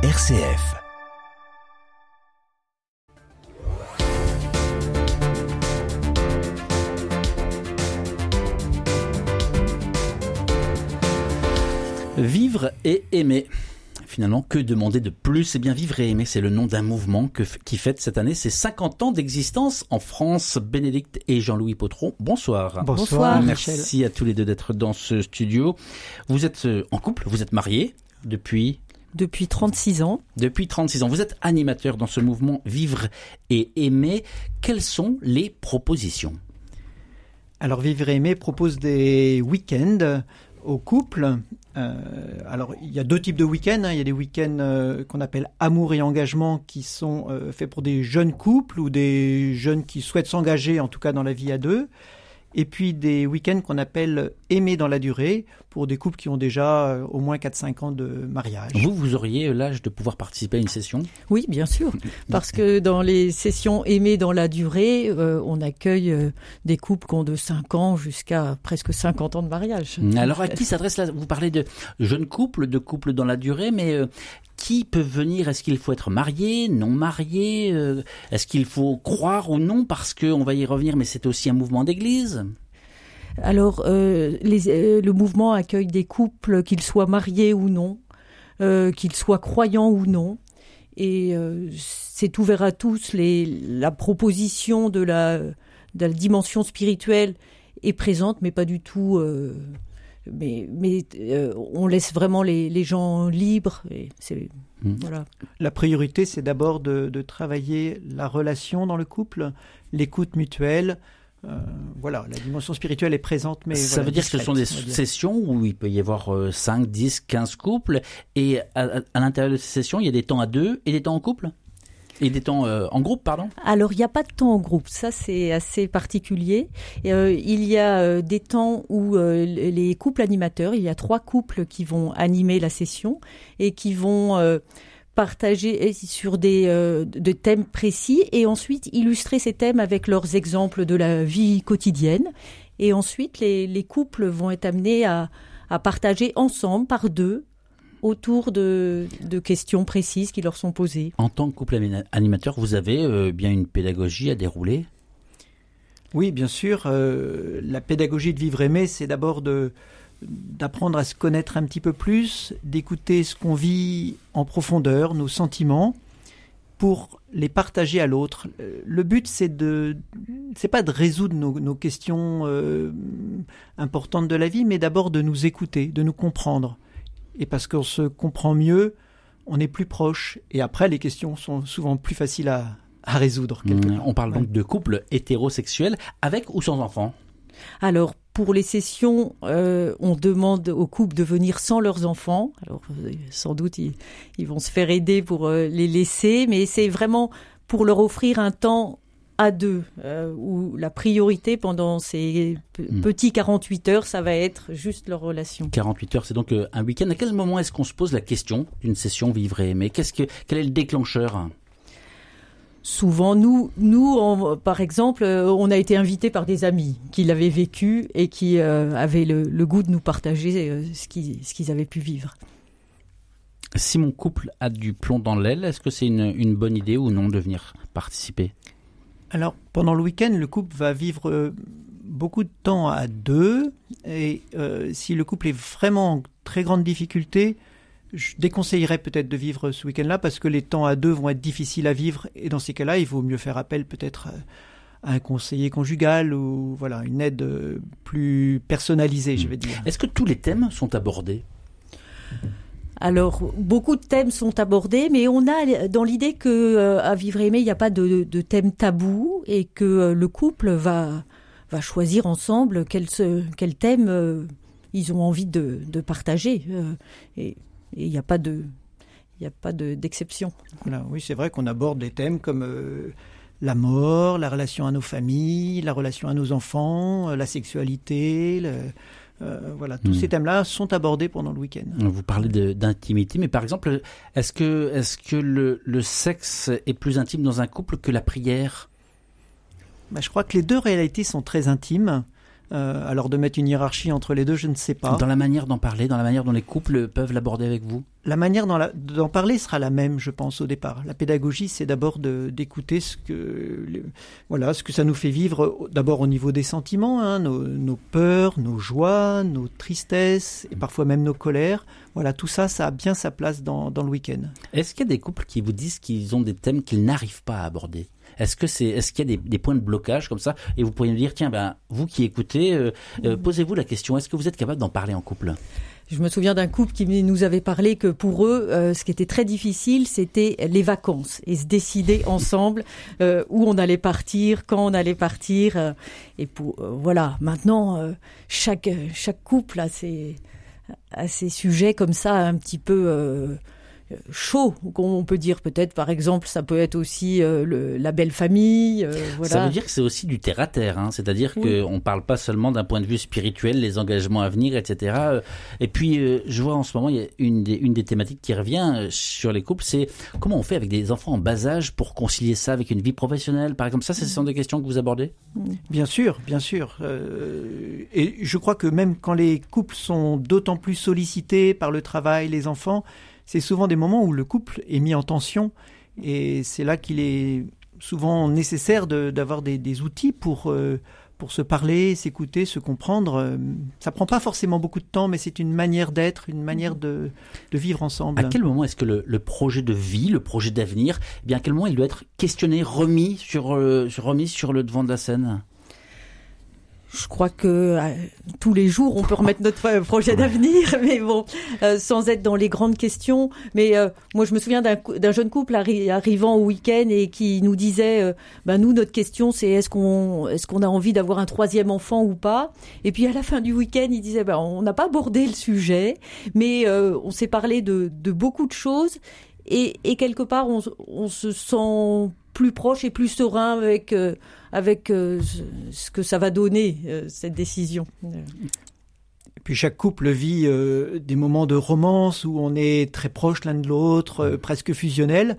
RCF. Vivre et aimer. Finalement, que demander de plus? Eh bien, vivre et aimer, c'est le nom d'un mouvement que, qui fête cette année ses 50 ans d'existence en France. Bénédicte et Jean-Louis Potron, bonsoir. Bonsoir. Merci à tous les deux d'être dans ce studio. Vous êtes euh, en couple, vous êtes mariés depuis Depuis 36 ans. depuis 36 ans. Vous êtes animateur dans ce mouvement Vivre et aimer. Quelles sont les propositions? Alors Vivre et Aimer propose des week-ends aux couples. Euh, alors il y a deux types de week-ends. hein. Il y a des week-ends euh, qu'on appelle amour et engagement qui sont euh, faits pour des jeunes couples ou des jeunes qui souhaitent s'engager en tout cas dans la vie à deux. Et puis des week-ends qu'on appelle aimer dans la durée pour des couples qui ont déjà euh, au moins 4-5 ans de mariage. Vous, vous auriez l'âge de pouvoir participer à une session? Oui, bien sûr. Parce que dans les sessions aimées dans la durée, euh, on accueille euh, des couples qui ont de 5 ans jusqu'à presque 50 ans de mariage. Alors à qui s'adresse là Vous parlez de jeunes couples, de couples dans la durée, mais euh, qui peut venir? Est-ce qu'il faut être marié, non marié? Est-ce qu'il faut croire ou non? Parce que on va y revenir, mais c'est aussi un mouvement d'église. Alors, euh, les- euh, le mouvement accueille des couples, qu'ils soient mariés ou non, euh, qu'ils soient croyants ou non. Et euh, c'est ouvert à tous. Les, la proposition de la, de la dimension spirituelle est présente, mais pas du tout. euh, mais mais euh, on laisse vraiment les, les gens libres. Et c'est Mm. voilà. La priorité, c'est d'abord de, de travailler la relation dans le couple, l'écoute mutuelle. Euh, voilà, la dimension spirituelle est présente, mais Ça voilà, veut dire que ce sont des sessions où il peut y avoir euh, 5, 10, 15 couples, et à, à- à l'intérieur de ces sessions, il y a des temps à deux et des temps en couple? Et des temps euh, en groupe, pardon? Alors, il n'y a pas de temps en groupe, ça c'est assez particulier. Et, euh, il y a euh, des temps où euh, les couples animateurs, il y a trois couples qui vont animer la session et qui vont euh, partager sur des euh, de thèmes précis et ensuite illustrer ces thèmes avec leurs exemples de la vie quotidienne. Et ensuite, les, les couples vont être amenés à, à partager ensemble, par deux, autour de, de questions précises qui leur sont posées. En tant que couple animateur, vous avez euh, bien une pédagogie à dérouler? Oui, bien sûr. euh, la pédagogie de vivre aimer, c'est d'abord de d'apprendre à se connaître un petit peu plus, d'écouter ce qu'on vit en profondeur, nos sentiments, pour les partager à l'autre. Euh, Le but, c'est de, c'est pas de résoudre nos, nos questions euh, importantes de la vie, mais d'abord de nous écouter, de nous comprendre. Et parce qu'on se comprend mieux, on est plus proche. Et après, les questions sont souvent plus faciles à, à résoudre. Mmh. On parle Ouais. donc de couples hétérosexuels avec ou sans enfants? Alors, pour les sessions, euh, on demande aux couples de venir sans leurs enfants. Alors, euh, sans doute, ils, ils vont se faire aider pour euh, les laisser, mais c'est vraiment pour leur offrir un temps à deux, euh, où la priorité pendant ces pe- Mm. petits 48 heures, ça va être juste leur relation. 48 heures, c'est donc un week-end. À quel moment est-ce qu'on se pose la question d'une session vivre et aimer? Qu'est-ce que quel est le déclencheur? Souvent, nous, nous, on- par exemple, euh, on a été invités par des amis qui l'avaient vécu et qui euh, avaient le, le goût de nous partager euh, ce qu'ils ce qu'ils avaient pu vivre. Si mon couple a du plomb dans l'aile, est-ce que c'est une, une bonne idée ou non de venir participer? Alors, pendant le week-end, le couple va vivre euh, beaucoup de temps à deux. Et euh, si le couple est vraiment en très grande difficulté, je déconseillerais peut-être de vivre ce week-end-là parce que les temps à deux vont être difficiles à vivre. Et dans ces cas-là, il vaut mieux faire appel peut-être à un conseiller conjugal ou voilà une aide euh, plus personnalisée, je vais dire. Est-ce que tous les thèmes sont abordés? Alors, beaucoup de thèmes sont abordés, mais on a dans l'idée que euh, à vivre et aimer, il n'y a pas de, de thème tabou et que euh, le couple va va choisir ensemble quel se- quel thème euh, ils ont envie de, de partager euh, et et il n'y a pas de il n'y a pas de- d'exception. Voilà, oui, c'est vrai qu'on aborde des thèmes comme euh, la mort, la relation à nos familles, la relation à nos enfants, euh, la sexualité. le- euh, voilà, tous Mm. ces thèmes-là sont abordés pendant le week-end. Vous parlez d'intimité, mais par exemple, est-ce que, est-ce que le, le sexe est plus intime dans un couple que la prière? Bah, je crois que les deux réalités sont très intimes. Euh, alors de mettre une hiérarchie entre les deux, je ne sais pas. Dans la manière d'en parler, dans la manière dont les couples peuvent l'aborder avec vous La manière d'en parler sera la même, je pense, au départ. La pédagogie, c'est d'abord d'écouter ce que, voilà, ce que ça nous fait vivre, d'abord au niveau des sentiments, hein, nos, nos, peurs, nos joies, nos tristesses, et parfois même nos colères. Voilà, tout ça, ça a bien sa place dans, dans le week-end. Est-ce qu'il y a des couples qui vous disent qu'ils ont des thèmes qu'ils n'arrivent pas à aborder? Est-ce que c'est, est-ce qu'il y a des, des, points de blocage comme ça Et vous pourriez me dire, tiens, ben, vous qui écoutez, euh, euh, mm. posez-vous la question, est-ce que vous êtes capable d'en parler en couple? Je me souviens d'un couple qui nous avait parlé que pour eux, euh, ce qui était très difficile, c'était les vacances et se décider ensemble euh, où on allait partir, quand on allait partir. et pour voilà, maintenant chaque chaque couple a ses a ses sujets comme ça un petit peu chaud, on peut dire peut-être par exemple, ça peut être aussi euh, la belle famille. Euh, voilà. Ça veut dire que c'est aussi du terre à terre, hein. c'est-à-dire qu'on ne parle pas seulement d'un point de vue spirituel, les engagements à venir, etc. Et puis je vois en ce moment, il y a une des, une des thématiques qui revient euh, sur les couples, c'est comment on fait avec des enfants en bas âge pour concilier ça avec une vie professionnelle, par exemple. Ça, ce sont des questions que vous abordez? Bien sûr, bien sûr. et je crois que même quand les couples sont d'autant plus sollicités par le travail, les enfants, c'est souvent des moments où le couple est mis en tension et c'est là qu'il est souvent nécessaire d'avoir des, outils pour, euh, pour se parler, s'écouter, se comprendre. Ça prend pas forcément beaucoup de temps, mais c'est une manière d'être, une manière de, vivre ensemble. À quel moment est-ce que le, le, projet de vie, le projet d'avenir, eh bien à quel moment il doit être questionné, remis sur, euh, remis sur le devant de la scène? Je crois que euh, tous les jours on peut remettre notre projet d'avenir, mais bon, euh, sans être dans les grandes questions. Mais euh, moi, je me souviens d'un jeune couple arrivant au week-end et qui nous disait, ben nous notre question c'est est-ce qu'on est-ce qu'on a envie d'avoir un troisième enfant ou pas? Et puis à la fin du week-end, il disait, ben on n'a pas abordé le sujet, mais on s'est parlé de, de, beaucoup de choses. Et, et quelque part on, on se sent plus proche et plus serein avec avec euh, ce que ça va donner, euh, cette décision. Et puis chaque couple vit euh, des moments de romance où on est très proche l'un de l'autre, presque fusionnel.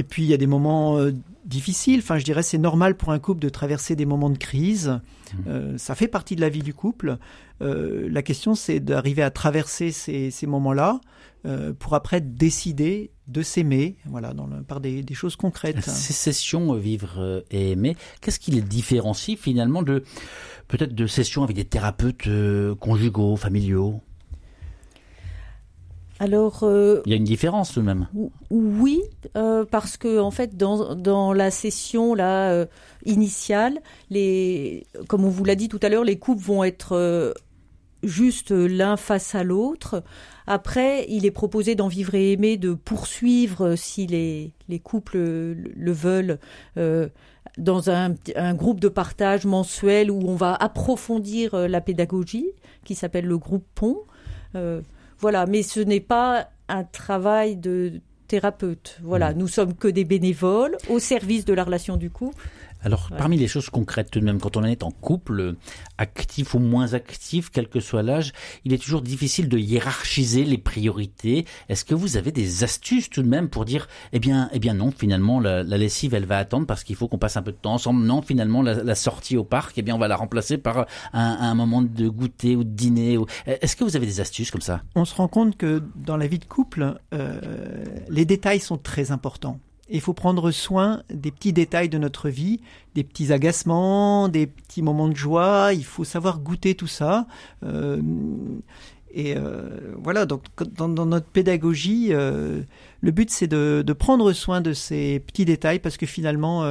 Et puis il y a des moments difficiles. Enfin, je dirais c'est normal pour un couple de traverser des moments de crise. Mmh. ça fait partie de la vie du couple. la question, c'est d'arriver à traverser ces, ces moments-là pour après décider de s'aimer, voilà, dans par des, choses concrètes. Ces sessions euh, vivre euh, et aimer, qu'est-ce qui les différencie finalement de peut-être de sessions avec des thérapeutes euh, conjugaux, familiaux? Alors, il y a une différence tout de même. Oui, parce que en fait, dans, dans la session là initiale, les, comme on vous l'a dit tout à l'heure, les couples vont être juste l'un face à l'autre. Après, il est proposé d'en vivre et aimer, de poursuivre, euh, si les, les couples le veulent, euh, dans un, un, groupe de partage mensuel où on va approfondir euh, la pédagogie, qui s'appelle le groupe Pont. Voilà, mais ce n'est pas un travail de thérapeute. Voilà, mmh. nous sommes que des bénévoles au service de la relation du couple. Alors, parmi les choses concrètes tout de même, quand on est en couple, actif ou moins actif, quel que soit l'âge, il est toujours difficile de hiérarchiser les priorités. Est-ce que vous avez des astuces tout de même pour dire, eh bien, eh bien non, finalement, la, lessive, elle va attendre parce qu'il faut qu'on passe un peu de temps ensemble? Non, finalement, la, sortie au parc, eh bien, on va la remplacer par un, moment de goûter ou de dîner. Est-ce que vous avez des astuces comme ça? On se rend compte que dans la vie de couple, euh, les détails sont très importants il faut prendre soin des petits détails de notre vie, des petits agacements, des petits moments de joie. Il faut savoir goûter tout ça. Euh, et euh, voilà, donc dans, notre pédagogie, euh, le but c'est de, prendre soin de ces petits détails parce que finalement,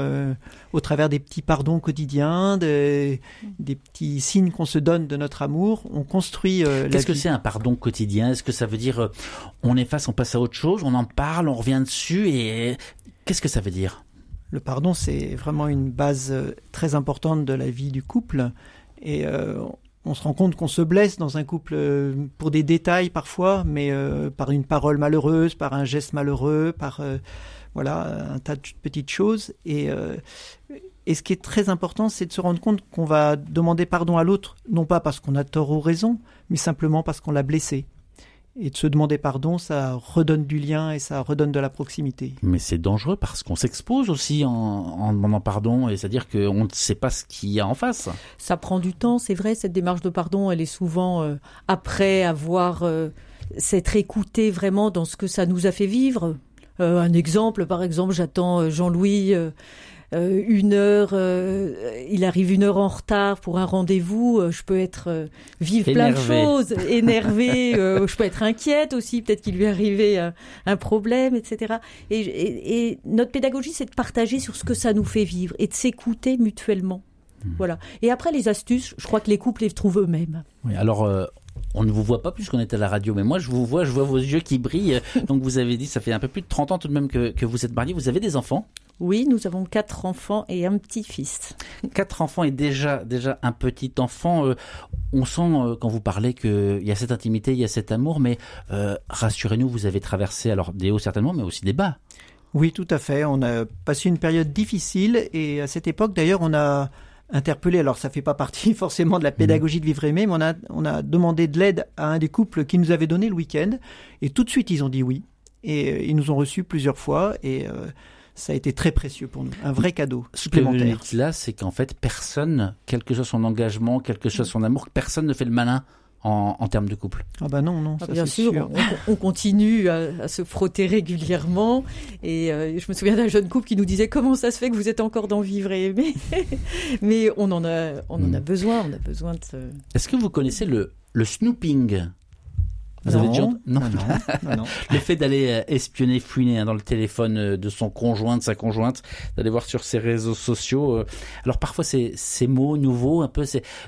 au travers des petits pardons quotidiens, des, des petits signes qu'on se donne de notre amour, on construit. Qu'est-ce que c'est un pardon quotidien? Est-ce que ça veut dire on efface, on passe à autre chose, on en parle, on revient dessus et Qu'est-ce que ça veut dire? Le pardon, c'est vraiment une base euh, très importante de la vie du couple. Et euh, on se rend compte qu'on se blesse dans un couple euh, pour des détails parfois, mais par une parole malheureuse, par un geste malheureux, par voilà un tas de petites choses. Et ce qui est très important, c'est de se rendre compte qu'on va demander pardon à l'autre, non pas parce qu'on a tort ou raison, mais simplement parce qu'on l'a blessé. Et de se demander pardon, ça redonne du lien et ça redonne de la proximité. Mais c'est dangereux parce qu'on s'expose aussi en, en, demandant pardon, et c'est-à-dire qu'on ne sait pas ce qu'il y a en face. Ça prend du temps, c'est vrai, cette démarche de pardon, elle est souvent euh, après avoir euh, s'être écouté vraiment dans ce que ça nous a fait vivre. Euh, un exemple, par exemple, j'attends Jean-Louis euh, une heure, euh, il arrive une heure en retard pour un rendez-vous, euh, je peux être vivre plein de choses, énervé, je peux être inquiète aussi, peut-être qu'il lui est arrivé un problème, etc. Et, et, et notre pédagogie, c'est de partager sur ce que ça nous fait vivre et de s'écouter mutuellement. Mmh. Voilà. Et après, les astuces, je crois que les couples les trouvent eux-mêmes. Oui, alors, on ne vous voit pas puisqu'on est à la radio, mais moi je vous vois, je vois vos yeux qui brillent. Donc vous avez dit, ça fait un peu plus de 30 ans tout de même que, que vous êtes marié. Vous avez des enfants? Oui, nous avons quatre enfants et un petit-fils. Quatre enfants et déjà, déjà un petit enfant. Euh, on sent euh, quand vous parlez qu'il y a cette intimité, il y a cet amour, mais euh, rassurez-nous, vous avez traversé alors des hauts certainement, mais aussi des bas. Oui, tout à fait. On a passé une période difficile et à cette époque, d'ailleurs, on a interpellé. Alors, ça fait pas partie forcément de la pédagogie de vivre aimé, mais on a, on a demandé de l'aide à un des couples qui nous avait donné le week-end et tout de suite, ils ont dit oui. Et ils nous ont reçus plusieurs fois et ça a été très précieux pour nous, un vrai cadeau supplémentaire. Ce que là, c'est qu'en fait, personne, quel que soit son engagement, quel que soit son amour, personne ne fait le malin en, termes de couple. Ah bah non, non. Ah, bien sûr, On, continue à, se frotter régulièrement. Et euh, je me souviens d'un jeune couple qui nous disait comment ça se fait que vous êtes encore dans Vivre et Aimer? Mais on en a, on en a hmm. besoin. On a besoin de. Est-ce que vous connaissez le le snooping? Vous avez déjà non, non, non, Le fait d'aller euh, espionner, fouiner hein, dans le téléphone euh, de son conjoint, de sa conjointe, d'aller voir sur ses réseaux sociaux. Euh, alors parfois ces, ces mots nouveaux, un peu,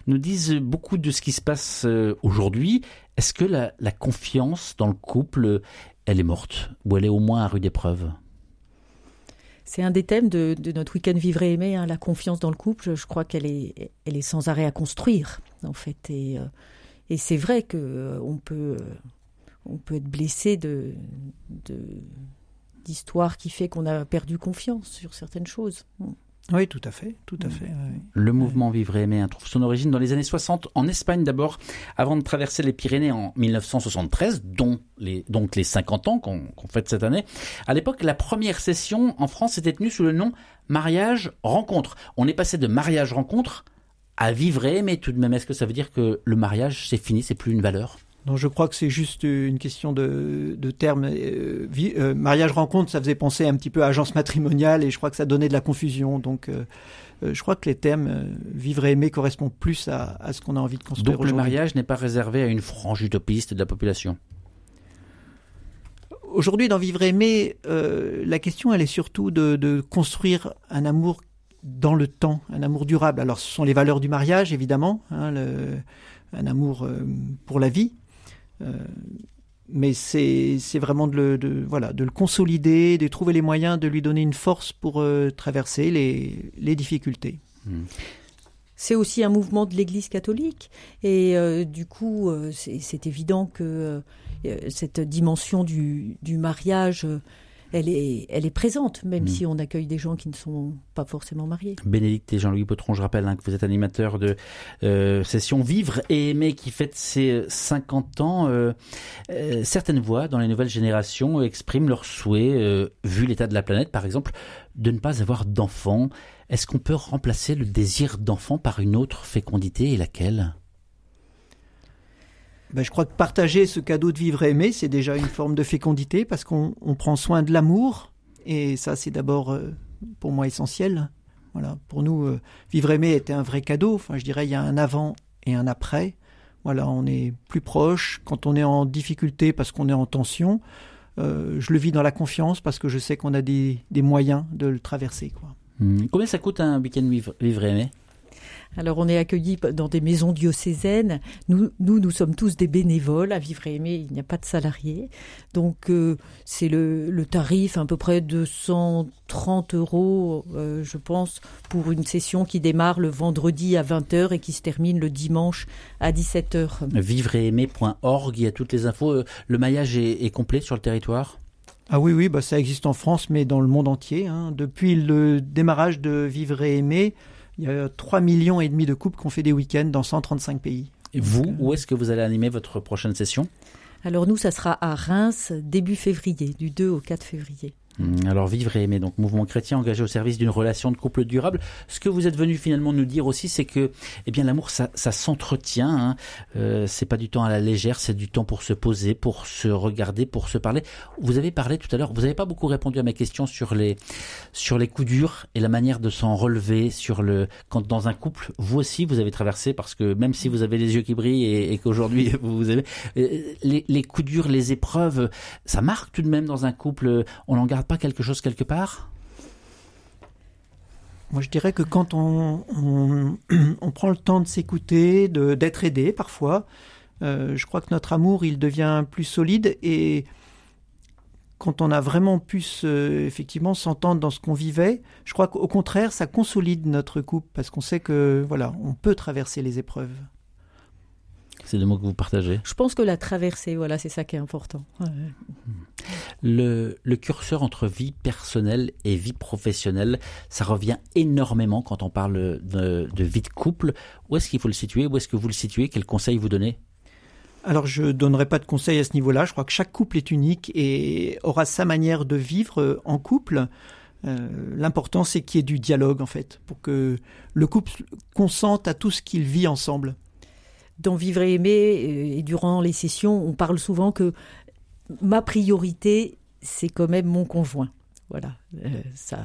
nous disent beaucoup de ce qui se passe aujourd'hui. Est-ce que la, la confiance dans le couple, elle est morte? Ou elle est au moins à rude épreuve? C'est un des thèmes de, de notre week-end Vivre et Aimer, hein, la confiance dans le couple. Je crois qu'elle est, elle est sans arrêt à construire, en fait. Et et c'est vrai que euh, on peut, euh, on peut être blessé de, d'histoires qui fait qu'on a perdu confiance sur certaines choses. Oui, tout à fait, tout à mm. fait. Le mouvement Vivre et Aimer trouve son origine dans les années 60 en Espagne d'abord, avant de traverser les Pyrénées en 1973, dont les, donc les 50 ans qu'on fête cette année. À l'époque, la première session en France était tenue sous le nom Mariage Rencontre. On est passé de Mariage Rencontre à vivre mais tout de même, est-ce que ça veut dire que le mariage, c'est fini, c'est plus une valeur? Non, je crois que c'est juste une question de, de terme. Euh, euh, mariage rencontre, ça faisait penser un petit peu à agence matrimoniale et je crois que ça donnait de la confusion. Donc, euh, je crois que les thèmes vivre et aimer correspondent plus à, à ce qu'on a envie de construire. Donc, le mariage n'est pas réservé à une frange utopiste de la population? Aujourd'hui, dans vivre et aimer, la question, elle est surtout de, de construire un amour dans le temps, un amour durable. Alors ce sont les valeurs du mariage, évidemment, hein, un amour euh, pour la vie, euh, mais c'est vraiment de le, voilà, de le consolider, de trouver les moyens de lui donner une force pour euh, traverser les, les difficultés. Mmh. C'est aussi un mouvement de l'Église catholique et du coup c'est évident que cette dimension du, du mariage elle est, elle est présente, même mm. si on accueille des gens qui ne sont pas forcément mariés. Bénédicte et Jean-Louis Potron, je rappelle hein, que vous êtes animateur de euh, session Vivre et Aimer qui fête ses 50 ans. Euh, euh, certaines voix dans les nouvelles générations expriment leur souhait, vu l'état de la planète par exemple, de ne pas avoir d'enfants. Est-ce qu'on peut remplacer le désir d'enfant par une autre fécondité et laquelle? Ben, je crois que partager ce cadeau de vivre et aimer, c'est déjà une forme de fécondité parce qu'on prend soin de l'amour. Et ça, c'est d'abord, euh, pour moi, essentiel. Voilà. Pour nous, euh, vivre aimer était un vrai cadeau. Enfin, je dirais, il y a un avant et un après. Voilà, on est plus proche. Quand on est en difficulté parce qu'on est en tension, euh, je le vis dans la confiance parce que je sais qu'on a des, des, moyens de le traverser. Quoi. Mmh. Combien ça coûte un week-end vivre, vivre aimer? Alors on est accueillis dans des maisons diocésaines. Nous, nous, nous sommes tous des bénévoles. À Vivre et Aimer, il n'y a pas de salariés. Donc euh, c'est le, le, tarif à peu près de 130 euros, euh, je pense, pour une session qui démarre le vendredi à 20h et qui se termine le dimanche à 17h. Vivreaimer.org, il y a toutes les infos. Euh, le maillage est, est complet sur le territoire? Ah oui, oui, bah ça existe en France, mais dans le monde entier. Hein. Depuis le démarrage de Vivre et Aimer, il y a 3 millions et demi de couples qui ont fait des week-ends dans 135 pays. Et vous, où est-ce que vous allez animer votre prochaine session? Alors nous, ça sera à Reims début février, du 2 au 4 février. Hum, alors vivre et aimer, donc mouvement chrétien engagé au service d'une relation de couple durable. Ce que vous êtes venu finalement nous dire aussi, c'est que eh bien l'amour ça, ça s'entretient. Hein. Euh, c'est pas du temps à la légère, c'est du temps pour se poser, pour se regarder, pour se parler. Vous avez parlé tout à l'heure, vous n'avez pas beaucoup répondu à mes questions sur les sur les coups durs et la manière de s'en relever. Sur le quand dans un couple, vous aussi vous avez traversé parce que même si vous avez les yeux qui brillent et, et qu'aujourd'hui vous avez euh, les, les coups durs, les épreuves, ça marque tout de même dans un couple. On en garde pas quelque chose quelque part? Moi, je dirais que quand on, on, prend le temps de s'écouter, d'être aidé parfois, euh, je crois que notre amour, il devient plus solide et quand on a vraiment pu effectivement s'entendre dans ce qu'on vivait, je crois qu'au contraire, ça consolide notre couple parce qu'on sait que voilà, on peut traverser les épreuves. C'est le mot que vous partagez? Je pense que la traversée, voilà, c'est ça qui est important. Le, le, curseur entre vie personnelle et vie professionnelle, ça revient énormément quand on parle de, de vie de couple. Où est-ce qu'il faut le situer? Où est-ce que vous le situez? Quels conseils vous donnez? Alors je ne donnerai pas de conseils à ce niveau-là. Je crois que chaque couple est unique et aura sa manière de vivre en couple. Euh, L'important c'est qu'il y ait du dialogue en fait, pour que le couple consente à tout ce qu'il vit ensemble dans Vivre et aimer euh, et durant les sessions, on parle souvent que ma priorité, c'est quand même mon conjoint. Voilà, euh, ça,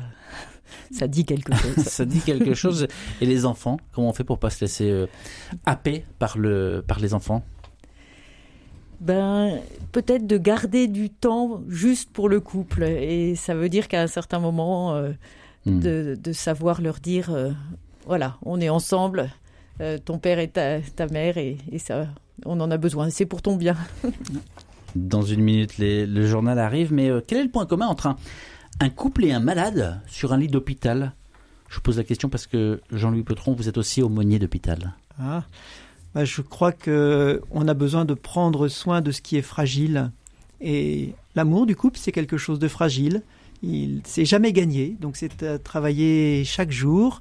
ça dit quelque chose. ça dit quelque chose. Et les enfants, comment on fait pour pas se laisser euh, happer par le, par les enfants? Ben, peut-être de garder du temps juste pour le couple. Et ça veut dire qu'à un certain moment, hmm. de, de, savoir leur dire, voilà, on est ensemble, euh, ton père et ta, mère et, ça, on en a besoin. C'est pour ton bien. Dans une minute, le journal arrive, mais euh, quel est le point commun entre un, couple et un malade sur un lit d'hôpital? Je pose la question parce que Jean-Louis Petron, vous êtes aussi aumônier d'hôpital. Ah, bah, je crois que on a besoin de prendre soin de ce qui est fragile. Et l'amour du couple, c'est quelque chose de fragile. Il s'est jamais gagné, donc c'est à travailler chaque jour.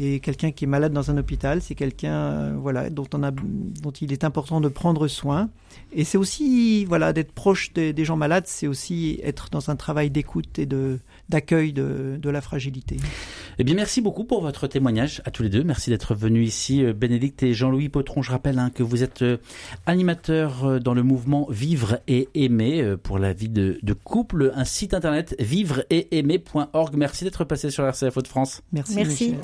Et quelqu'un qui est malade dans un hôpital, c'est quelqu'un euh, voilà, dont, on a, dont il est important de prendre soin. Et c'est aussi voilà, d'être proche des, des gens malades, c'est aussi être dans un travail d'écoute et de, d'accueil de, de, la fragilité. Eh bien, merci beaucoup pour votre témoignage à tous les deux. Merci d'être venus ici, euh, Bénédicte et Jean-Louis Potron. Je rappelle hein, que vous êtes euh, animateur dans le mouvement Vivre et Aimer pour la vie de, de couple, un site internet vivre et aimer.org. Merci d'être passé sur RCF de France. Merci. merci.